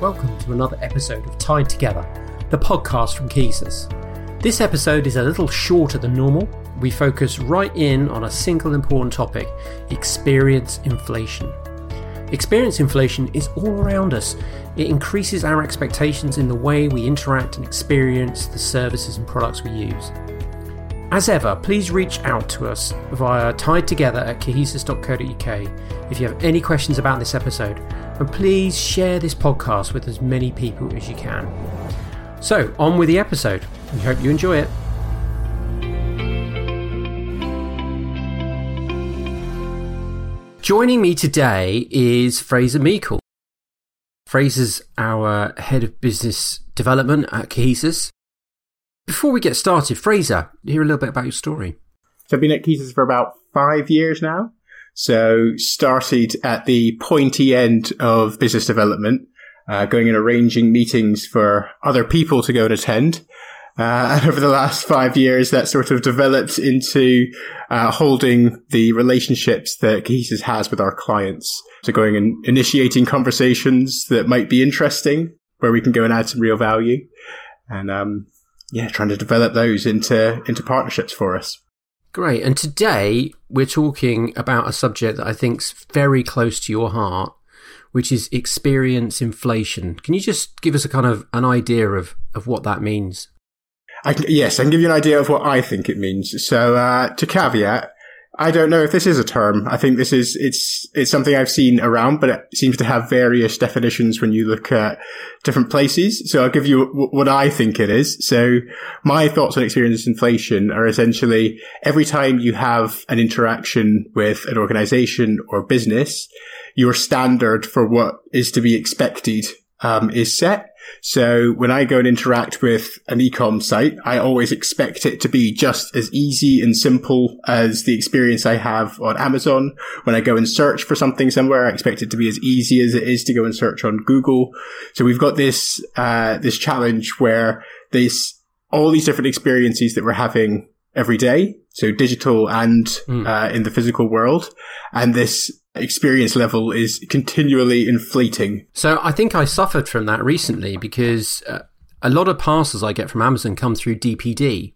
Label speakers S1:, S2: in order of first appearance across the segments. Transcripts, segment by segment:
S1: Welcome to another episode of Tied Together, the podcast from Cohesus. This episode is a little shorter than normal. We focus right in on a single important topic experience inflation. Experience inflation is all around us. It increases our expectations in the way we interact and experience the services and products we use. As ever, please reach out to us via tied together at cohesus.co.uk if you have any questions about this episode, and please share this podcast with as many people as you can. So, on with the episode. We hope you enjoy it. Joining me today is Fraser Meikle. Fraser's our head of business development at Cohesus. Before we get started, Fraser, hear a little bit about your story.
S2: So I've been at Cohesus for about five years now. So started at the pointy end of business development, uh, going and arranging meetings for other people to go and attend. Uh, and over the last five years, that sort of developed into uh, holding the relationships that Cohesus has with our clients. So going and initiating conversations that might be interesting, where we can go and add some real value, and um, yeah, trying to develop those into into partnerships for us.
S1: Great. And today we're talking about a subject that I think's very close to your heart, which is experience inflation. Can you just give us a kind of an idea of, of what that means?
S2: I yes, I can give you an idea of what I think it means. So, uh, to caveat, I don't know if this is a term. I think this is, it's, it's something I've seen around, but it seems to have various definitions when you look at different places. So I'll give you w- what I think it is. So my thoughts on experience inflation are essentially every time you have an interaction with an organization or business, your standard for what is to be expected um, is set. So when I go and interact with an ecom site, I always expect it to be just as easy and simple as the experience I have on Amazon. When I go and search for something somewhere, I expect it to be as easy as it is to go and search on Google. So we've got this, uh, this challenge where there's all these different experiences that we're having every day. So digital and mm. uh, in the physical world. And this experience level is continually inflating.
S1: So I think I suffered from that recently because uh, a lot of parcels I get from Amazon come through DPD.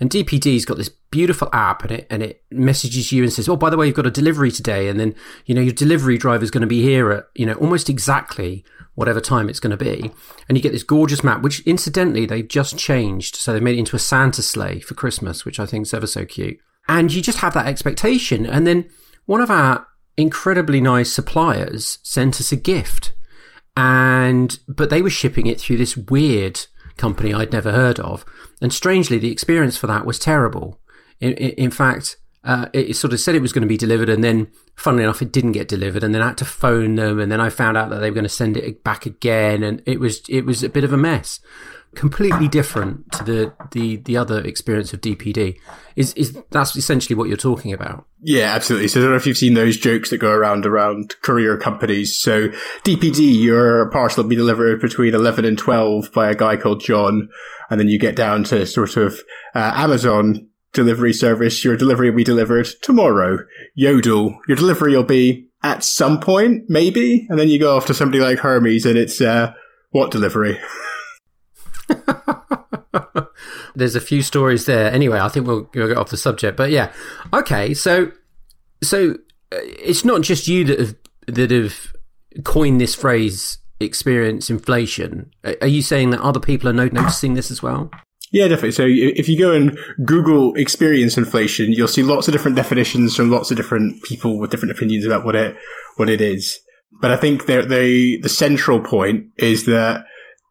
S1: And DPD's got this beautiful app and it and it messages you and says, "Oh, by the way, you've got a delivery today." And then, you know, your delivery driver is going to be here at, you know, almost exactly whatever time it's going to be. And you get this gorgeous map, which incidentally they've just changed. So they've made it into a Santa sleigh for Christmas, which I think is ever so cute. And you just have that expectation. And then one of our incredibly nice suppliers sent us a gift. And, but they were shipping it through this weird company I'd never heard of. And strangely, the experience for that was terrible. In, in, fact, uh, it sort of said it was going to be delivered, and then, funnily enough, it didn't get delivered. And then I had to phone them, and then I found out that they were going to send it back again, and it was it was a bit of a mess. Completely different to the the the other experience of DPD. Is is that's essentially what you're talking about?
S2: Yeah, absolutely. So I don't know if you've seen those jokes that go around around courier companies. So DPD, your parcel will be delivered between eleven and twelve by a guy called John, and then you get down to sort of uh, Amazon delivery service, your delivery will be delivered tomorrow. Yodel, your delivery will be at some point, maybe. And then you go off to somebody like Hermes and it's, uh, what delivery?
S1: There's a few stories there. Anyway, I think we'll, we'll get off the subject, but yeah. Okay. So, so uh, it's not just you that have, that have coined this phrase experience inflation. Are you saying that other people are noticing this as well?
S2: Yeah, definitely. So if you go and Google experience inflation, you'll see lots of different definitions from lots of different people with different opinions about what it, what it is. But I think the, the, the central point is that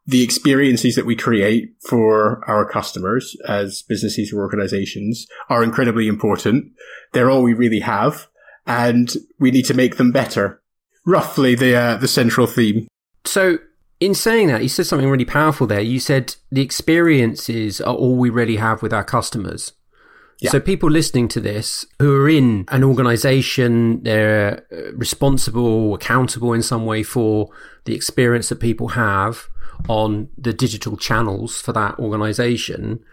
S2: the experiences that we create for our customers as businesses or organizations are incredibly important. They're all we really have and we need to make them better. Roughly the, uh, the central theme.
S1: So in saying that, you said something really powerful there. You said the experiences are all we really have with our customers. Yeah. So people listening to this who are in an organization, they're uh, responsible, accountable in some way for the experience that people have on the digital channels for that organization.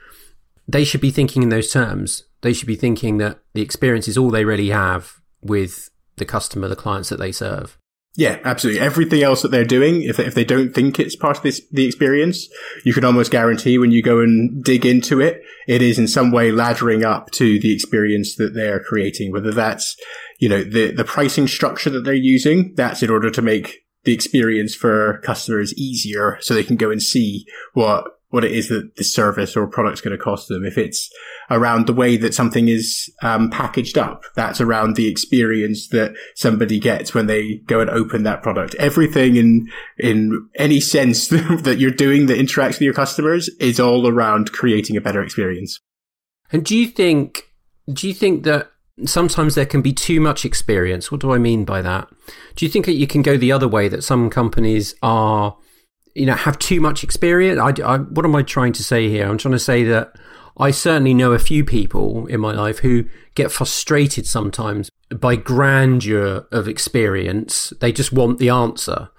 S1: They should be thinking in those terms. They should be thinking that the experience is all they really have with the customer, the clients that they serve.
S2: Yeah, absolutely. Everything else that they're doing, if they, if they don't think it's part of this, the experience, you can almost guarantee when you go and dig into it, it is in some way laddering up to the experience that they're creating, whether that's, you know, the, the pricing structure that they're using, that's in order to make the experience for customers easier so they can go and see what what it is that the service or product is going to cost them. If it's around the way that something is um, packaged up, that's around the experience that somebody gets when they go and open that product. Everything in in any sense that you're doing that interacts with your customers is all around creating a better experience.
S1: And do you think do you think that sometimes there can be too much experience? What do I mean by that? Do you think that you can go the other way that some companies are you know have too much experience. I, I, what am I trying to say here? I'm trying to say that I certainly know a few people in my life who get frustrated sometimes by grandeur of experience. They just want the answer.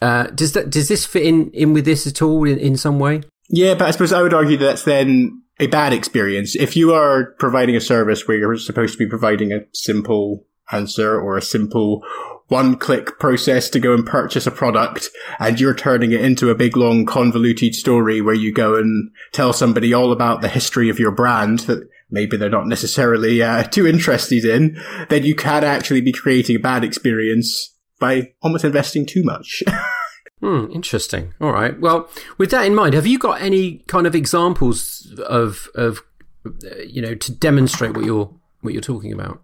S1: Uh, does that does this fit in in with this at all in, in some way?
S2: Yeah, but I suppose I would argue that that's then a bad experience. If you are providing a service where you're supposed to be providing a simple answer or a simple one click process to go and purchase a product and you're turning it into a big long convoluted story where you go and tell somebody all about the history of your brand that maybe they're not necessarily uh, too interested in, then you can actually be creating a bad experience by almost investing too much.
S1: Hmm, interesting. All right. Well, with that in mind, have you got any kind of examples of of you know to demonstrate what you're what you're talking about?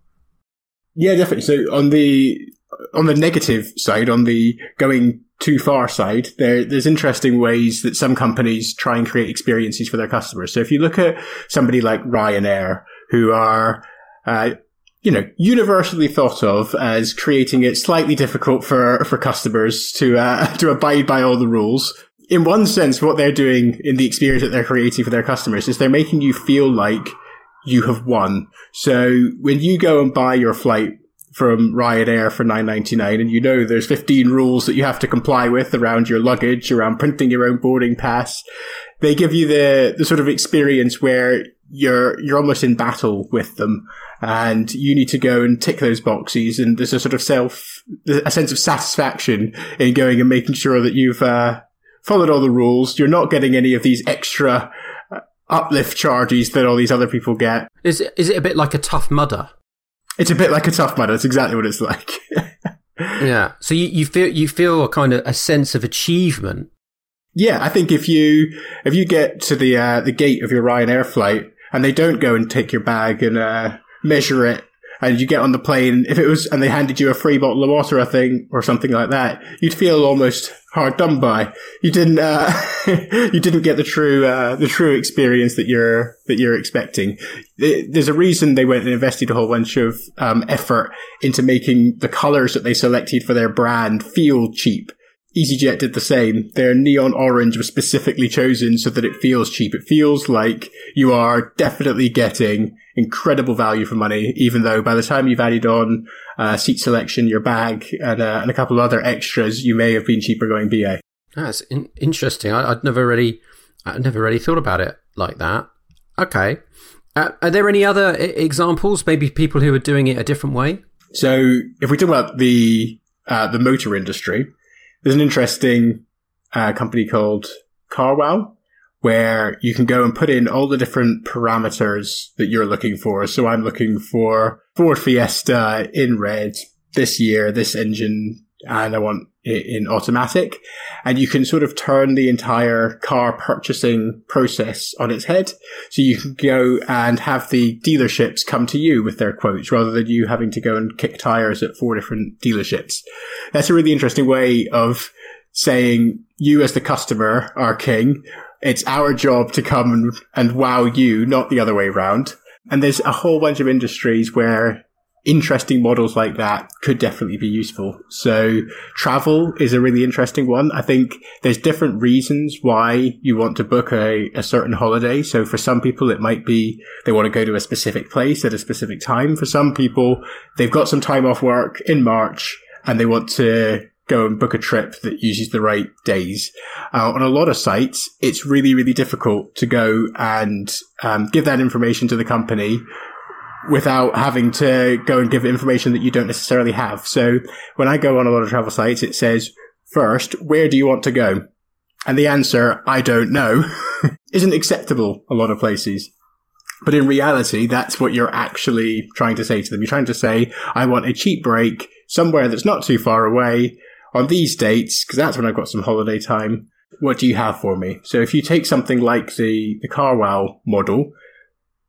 S2: Yeah, definitely. So on the on the negative side, on the going too far side, there, there's interesting ways that some companies try and create experiences for their customers. So if you look at somebody like Ryanair, who are, uh, you know, universally thought of as creating it slightly difficult for, for customers to, uh, to abide by all the rules. In one sense, what they're doing in the experience that they're creating for their customers is they're making you feel like you have won. So when you go and buy your flight from Ryanair for 9.99 and you know there's 15 rules that you have to comply with around your luggage, around printing your own boarding pass. They give you the, the sort of experience where you're, you're almost in battle with them and you need to go and tick those boxes and there's a sort of self, a sense of satisfaction in going and making sure that you've, uh, followed all the rules. You're not getting any of these extra uh, uplift charges that all these other people get.
S1: Is it, is it a bit like a Tough Mudder?
S2: It's a bit like a Tough Mudder. That's exactly what it's like.
S1: yeah. So you, you feel you feel a kind of a sense of achievement.
S2: Yeah, I think if you if you get to the uh, the gate of your Ryanair flight and they don't go and take your bag and uh, measure it and you get on the plane, if it was, and they handed you a free bottle of water, I think, or something like that, you'd feel almost hard done by. You didn't, uh, you didn't get the true, uh, the true experience that you're, that you're expecting. There's a reason they went and invested a whole bunch of, um, effort into making the colors that they selected for their brand feel cheap. EasyJet did the same. Their neon orange was specifically chosen so that it feels cheap. It feels like you are definitely getting incredible value for money, even though by the time you've added on uh, seat selection, your bag, and, uh, and a couple of other extras, you may have been cheaper going BA.
S1: That's in- interesting. I- would never really, I'd never really thought about it like that. Okay. Uh, are there any other I- examples? Maybe people who are doing it a different way.
S2: So, if we talk about the uh, the motor industry, there's an interesting uh, company called CarWow where you can go and put in all the different parameters that you're looking for. So I'm looking for Ford Fiesta in red this year, this engine, and I want it in automatic. And you can sort of turn the entire car purchasing process on its head. So you can go and have the dealerships come to you with their quotes rather than you having to go and kick tires at four different dealerships. That's a really interesting way of saying you as the customer are king it's our job to come and, wow you, not the other way around. And there's a whole bunch of industries where interesting models like that could definitely be useful. So travel is a really interesting one. I think there's different reasons why you want to book a, a certain holiday. So for some people, it might be they want to go to a specific place at a specific time. For some people, they've got some time off work in March and they want to go and book a trip that uses the right days. Uh, on a lot of sites, it's really, really difficult to go and um, give that information to the company without having to go and give information that you don't necessarily have. So when I go on a lot of travel sites, it says, first, where do you want to go? And the answer, I don't know, isn't acceptable a lot of places. But in reality, that's what you're actually trying to say to them. You're trying to say, I want a cheap break somewhere that's not too far away on these dates, because that's when I've got some holiday time. What do you have for me? So if you take something like the, the CarWow model,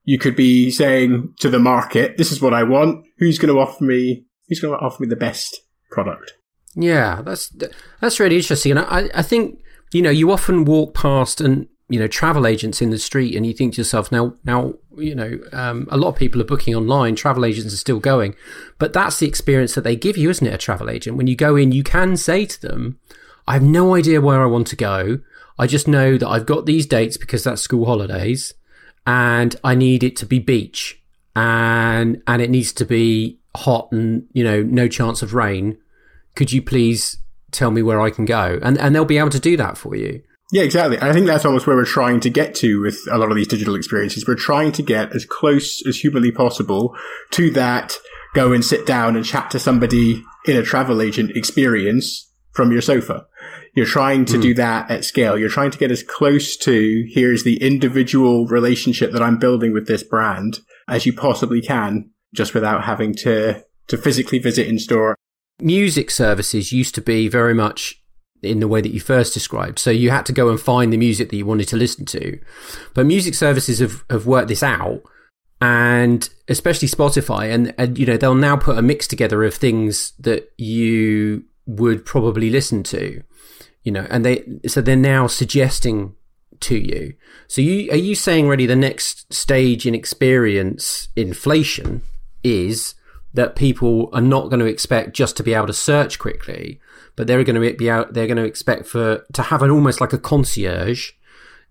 S2: you could be saying to the market, this is what I want. Who's going to offer me, who's going to offer me the best product?
S1: Yeah, that's, that's really interesting. And I, I think, you know, you often walk past and you know travel agents in the street and you think to yourself now now you know um, a lot of people are booking online travel agents are still going but that's the experience that they give you isn't it a travel agent when you go in you can say to them i have no idea where i want to go i just know that i've got these dates because that's school holidays and i need it to be beach and and it needs to be hot and you know no chance of rain could you please tell me where i can go and and they'll be able to do that for you
S2: yeah, exactly. I think that's almost where we're trying to get to with a lot of these digital experiences. We're trying to get as close as humanly possible to that go and sit down and chat to somebody in a travel agent experience from your sofa. You're trying to mm. do that at scale. You're trying to get as close to here's the individual relationship that I'm building with this brand as you possibly can, just without having to, to physically visit in store.
S1: Music services used to be very much in the way that you first described. So you had to go and find the music that you wanted to listen to. But music services have, have worked this out and especially Spotify and, and you know they'll now put a mix together of things that you would probably listen to. You know, and they so they're now suggesting to you. So you are you saying really the next stage in experience inflation is that people are not going to expect just to be able to search quickly, but they're going to be out. They're going to expect for to have an almost like a concierge.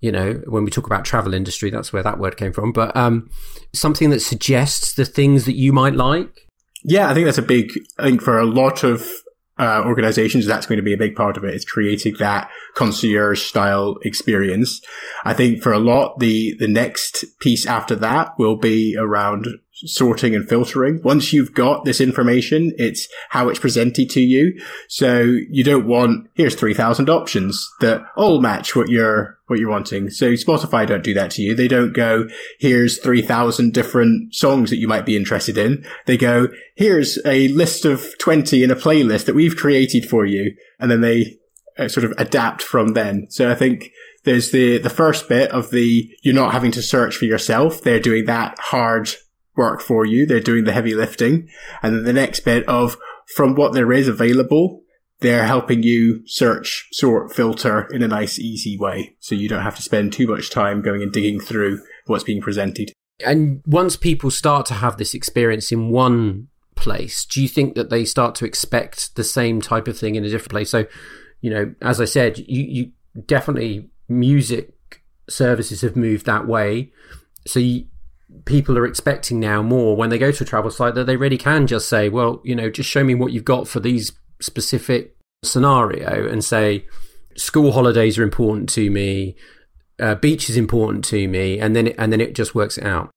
S1: You know, when we talk about travel industry, that's where that word came from. But um, something that suggests the things that you might like.
S2: Yeah, I think that's a big. I think for a lot of uh, organizations, that's going to be a big part of it. it. Is creating that concierge style experience. I think for a lot, the the next piece after that will be around sorting and filtering. Once you've got this information, it's how it's presented to you. So you don't want, here's 3000 options that all match what you're, what you're wanting. So Spotify don't do that to you. They don't go, here's 3000 different songs that you might be interested in. They go, here's a list of 20 in a playlist that we've created for you. And then they uh, sort of adapt from then. So I think there's the, the first bit of the, you're not having to search for yourself. They're doing that hard work for you. They're doing the heavy lifting. And then the next bit of from what there is available, they're helping you search, sort, filter in a nice, easy way. So you don't have to spend too much time going and digging through what's being presented.
S1: And once people start to have this experience in one place, do you think that they start to expect the same type of thing in a different place? So, you know, as I said, you, you definitely music services have moved that way. So you, people are expecting now more when they go to a travel site that they really can just say, well, you know, just show me what you've got for these specific scenario and say, school holidays are important to me, uh, beach is important to me, and then it, and then it just works out.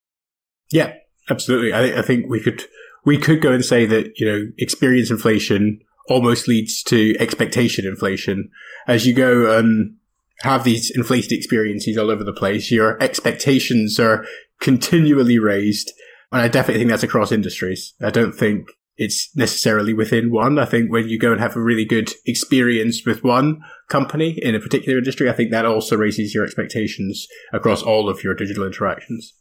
S2: Yeah, absolutely. I, I think we could we could go and say that you know experience inflation almost leads to expectation inflation as you go and have these inflated experiences all over the place. Your expectations are continually raised. And I definitely think that's across industries. I don't think it's necessarily within one. I think when you go and have a really good experience with one company in a particular industry, I think that also raises your expectations across all of your digital interactions.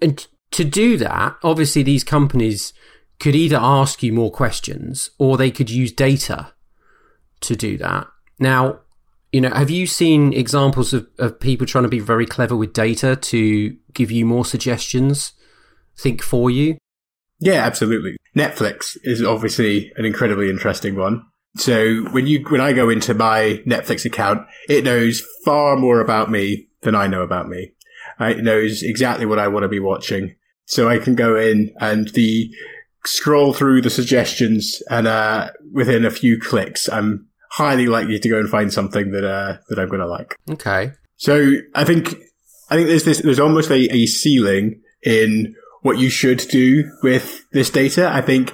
S1: And to do that, obviously these companies could either ask you more questions or they could use data to do that. Now, you know, have you seen examples of, of people trying to be very clever with data to give you more suggestions, think for you?
S2: Yeah, absolutely. Netflix is obviously an incredibly interesting one. So when you when I go into my Netflix account, it knows far more about me than I know about me. It knows exactly what I want to be watching. So I can go in and the scroll through the suggestions and uh, within a few clicks, I'm highly likely to go and find something that uh, that I'm going to like.
S1: Okay.
S2: So I think I think there's this there's almost a, a ceiling in what you should do with this data. I think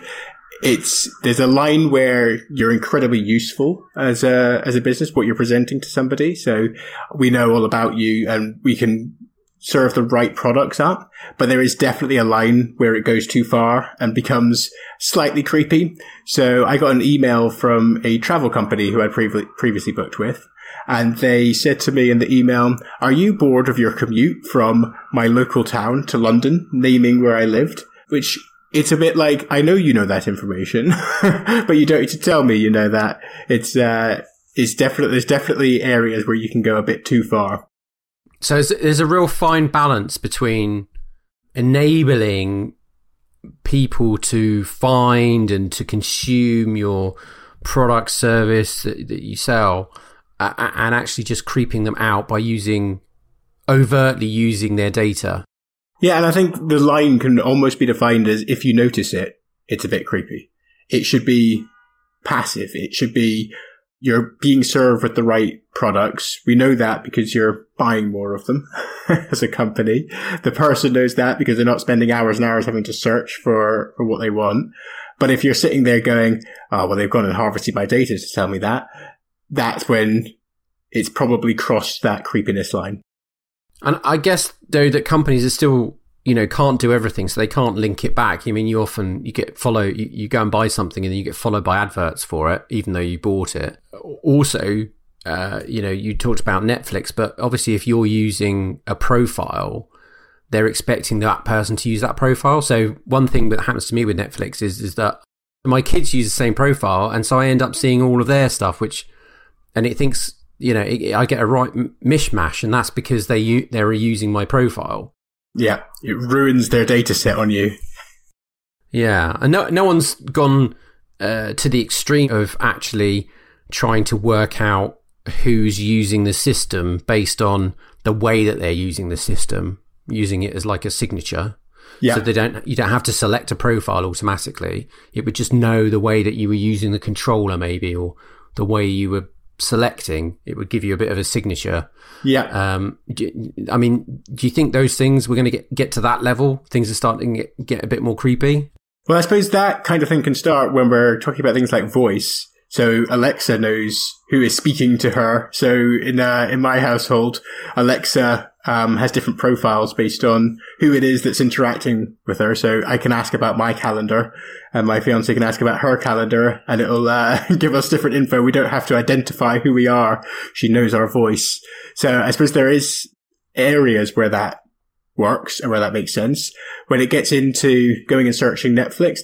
S2: it's there's a line where you're incredibly useful as a as a business what you're presenting to somebody so we know all about you and we can serve the right products up but there is definitely a line where it goes too far and becomes slightly creepy so i got an email from a travel company who i'd previ- previously booked with and they said to me in the email, are you bored of your commute from my local town to London, naming where I lived? Which it's a bit like I know you know that information, but you don't need to tell me you know that. It's uh, it's definitely there's definitely areas where you can go a bit too far.
S1: So there's a real fine balance between enabling people to find and to consume your product service that, that you sell uh, and actually just creeping them out by using overtly using their data
S2: yeah, and I think the line can almost be defined as if you notice it, it's a bit creepy. It should be passive. It should be you're being served with the right products. We know that because you're buying more of them as a company. The person knows that because they're not spending hours and hours having to search for, for what they want. But if you're sitting there going, oh, well, they've gone and harvested my data to tell me that, that's when it's probably crossed that creepiness line.
S1: And I guess though that companies are still you know can't do everything, so they can't link it back. I mean, you often you get follow you, you go and buy something and you get followed by adverts for it, even though you bought it. Also, uh, you know, you talked about Netflix, but obviously, if you're using a profile, they're expecting that person to use that profile. So one thing that happens to me with Netflix is is that my kids use the same profile, and so I end up seeing all of their stuff, which and it thinks you know, I get a right mishmash, and that's because they they're using my profile.
S2: Yeah, it ruins their data set on you.
S1: Yeah, and no no one's gone uh, to the extreme of actually trying to work out who's using the system based on the way that they're using the system, using it as like a signature. Yeah. So they don't you don't have to select a profile automatically. It would just know the way that you were using the controller maybe or the way you were selecting, it would give you a bit of a signature.
S2: Yeah.
S1: Um, do, I mean, do you think those things we're going to get get to that level? Things are starting to get, get a bit more creepy.
S2: Well, I suppose that kind of thing can start when we're talking about things like voice. So Alexa knows who is speaking to her. So in uh, in my household, Alexa um, has different profiles based on who it is that's interacting with her. So I can ask about my calendar, and my fiance can ask about her calendar, and it'll uh, give us different info. We don't have to identify who we are. She knows our voice. So I suppose there is areas where that works and where that makes sense. When it gets into going and searching Netflix,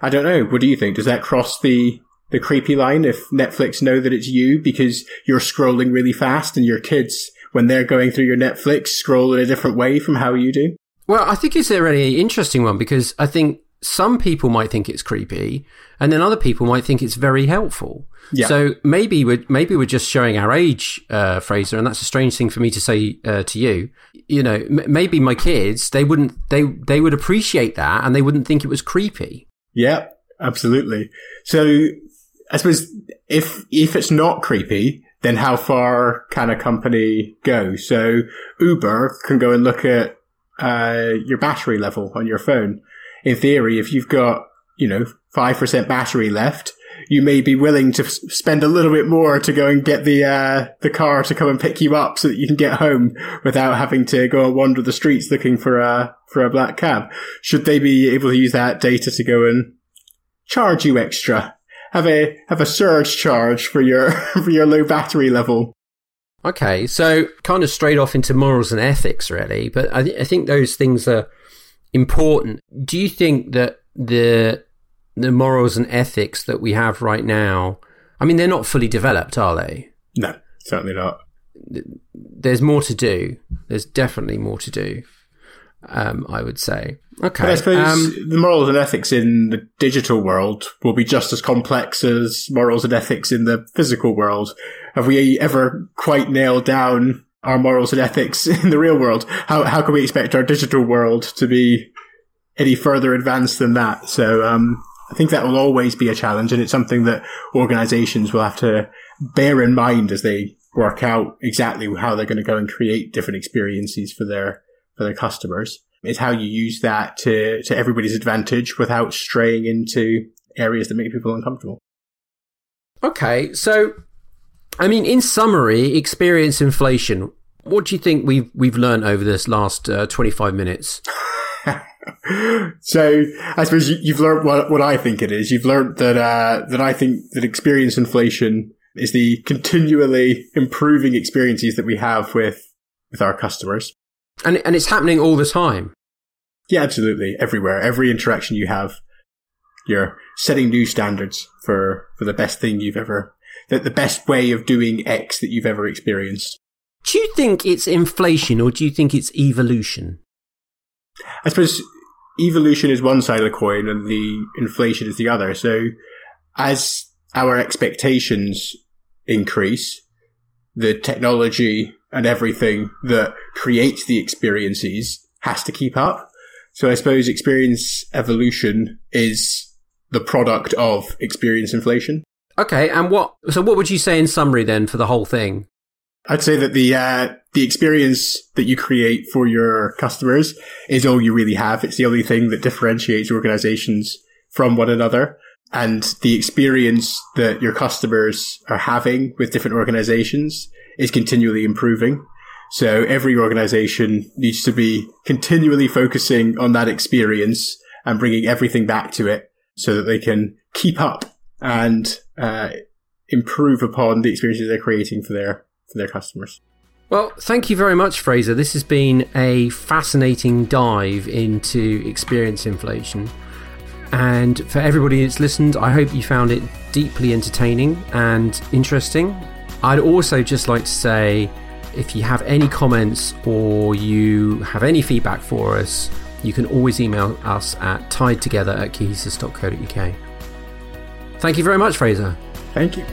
S2: I don't know. What do you think? Does that cross the the creepy line if Netflix know that it's you because you're scrolling really fast and your kids when they're going through your Netflix scroll in a different way from how you do?
S1: Well, I think it's a really interesting one because I think some people might think it's creepy, and then other people might think it's very helpful. Yeah. So maybe we're maybe we're just showing our age, uh, Fraser, and that's a strange thing for me to say uh, to you. You know, m- maybe my kids they wouldn't they they would appreciate that, and they wouldn't think it was creepy.
S2: Yeah, absolutely. So I suppose if if it's not creepy, then how far can a company go? So Uber can go and look at uh, your battery level on your phone. In theory, if you've got, you know, 5% battery left, you may be willing to spend a little bit more to go and get the, uh, the car to come and pick you up so that you can get home without having to go and wander the streets looking for a, for a black cab. Should they be able to use that data to go and charge you extra have a have a surge charge for your for your low battery level.
S1: Okay, so kind of straight off into morals and ethics, really. But I, th- I think those things are important. Do you think that the the morals and ethics that we have right now? I mean, they're not fully developed, are they?
S2: No, certainly not.
S1: There's more to do. There's definitely more to do. Um, I would say. Okay.
S2: But I suppose um, the morals and ethics in the digital world will be just as complex as morals and ethics in the physical world. Have we ever quite nailed down our morals and ethics in the real world? How how can we expect our digital world to be any further advanced than that? So um, I think that will always be a challenge, and it's something that organisations will have to bear in mind as they work out exactly how they're going to go and create different experiences for their for their customers. It's how you use that to, to everybody's advantage without straying into areas that make people uncomfortable.
S1: Okay, so I mean, in summary, experience inflation. What do you think we've we've learned over this last uh, twenty five minutes?
S2: so I suppose you, have learned what, what I think it is. You've learned that uh, that I think that experience inflation is the continually improving experiences that we have with with our customers,
S1: and and it's happening all the time.
S2: Yeah, absolutely, everywhere. Every interaction you have, you're setting new standards for for the best thing you've ever, the, the best way of doing X that you've ever experienced.
S1: Do you think it's inflation or do you think it's evolution?
S2: I suppose evolution is one side of the coin and the inflation is the other. So as our expectations increase, the technology and everything that creates the experiences has to keep up. So I suppose experience evolution is the product of experience inflation.
S1: Okay, and what? So, what would you say in summary then for the whole thing?
S2: I'd say that the uh, the experience that you create for your customers is all you really have. It's the only thing that differentiates organizations from one another. And the experience that your customers are having with different organizations is continually improving. So every organization needs to be continually focusing on that experience and bringing everything back to it so that they can keep up and uh, improve upon the experiences they're creating for their for their customers.
S1: Well, thank you very much, Fraser. This has been a fascinating dive into experience inflation. And for everybody that's listened, I hope you found it deeply entertaining and interesting. I'd also just like to say if you have any comments or you have any feedback for us, you can always email us at tiedtogether at cohesus.co.uk. Thank you very much, Fraser.
S2: Thank you.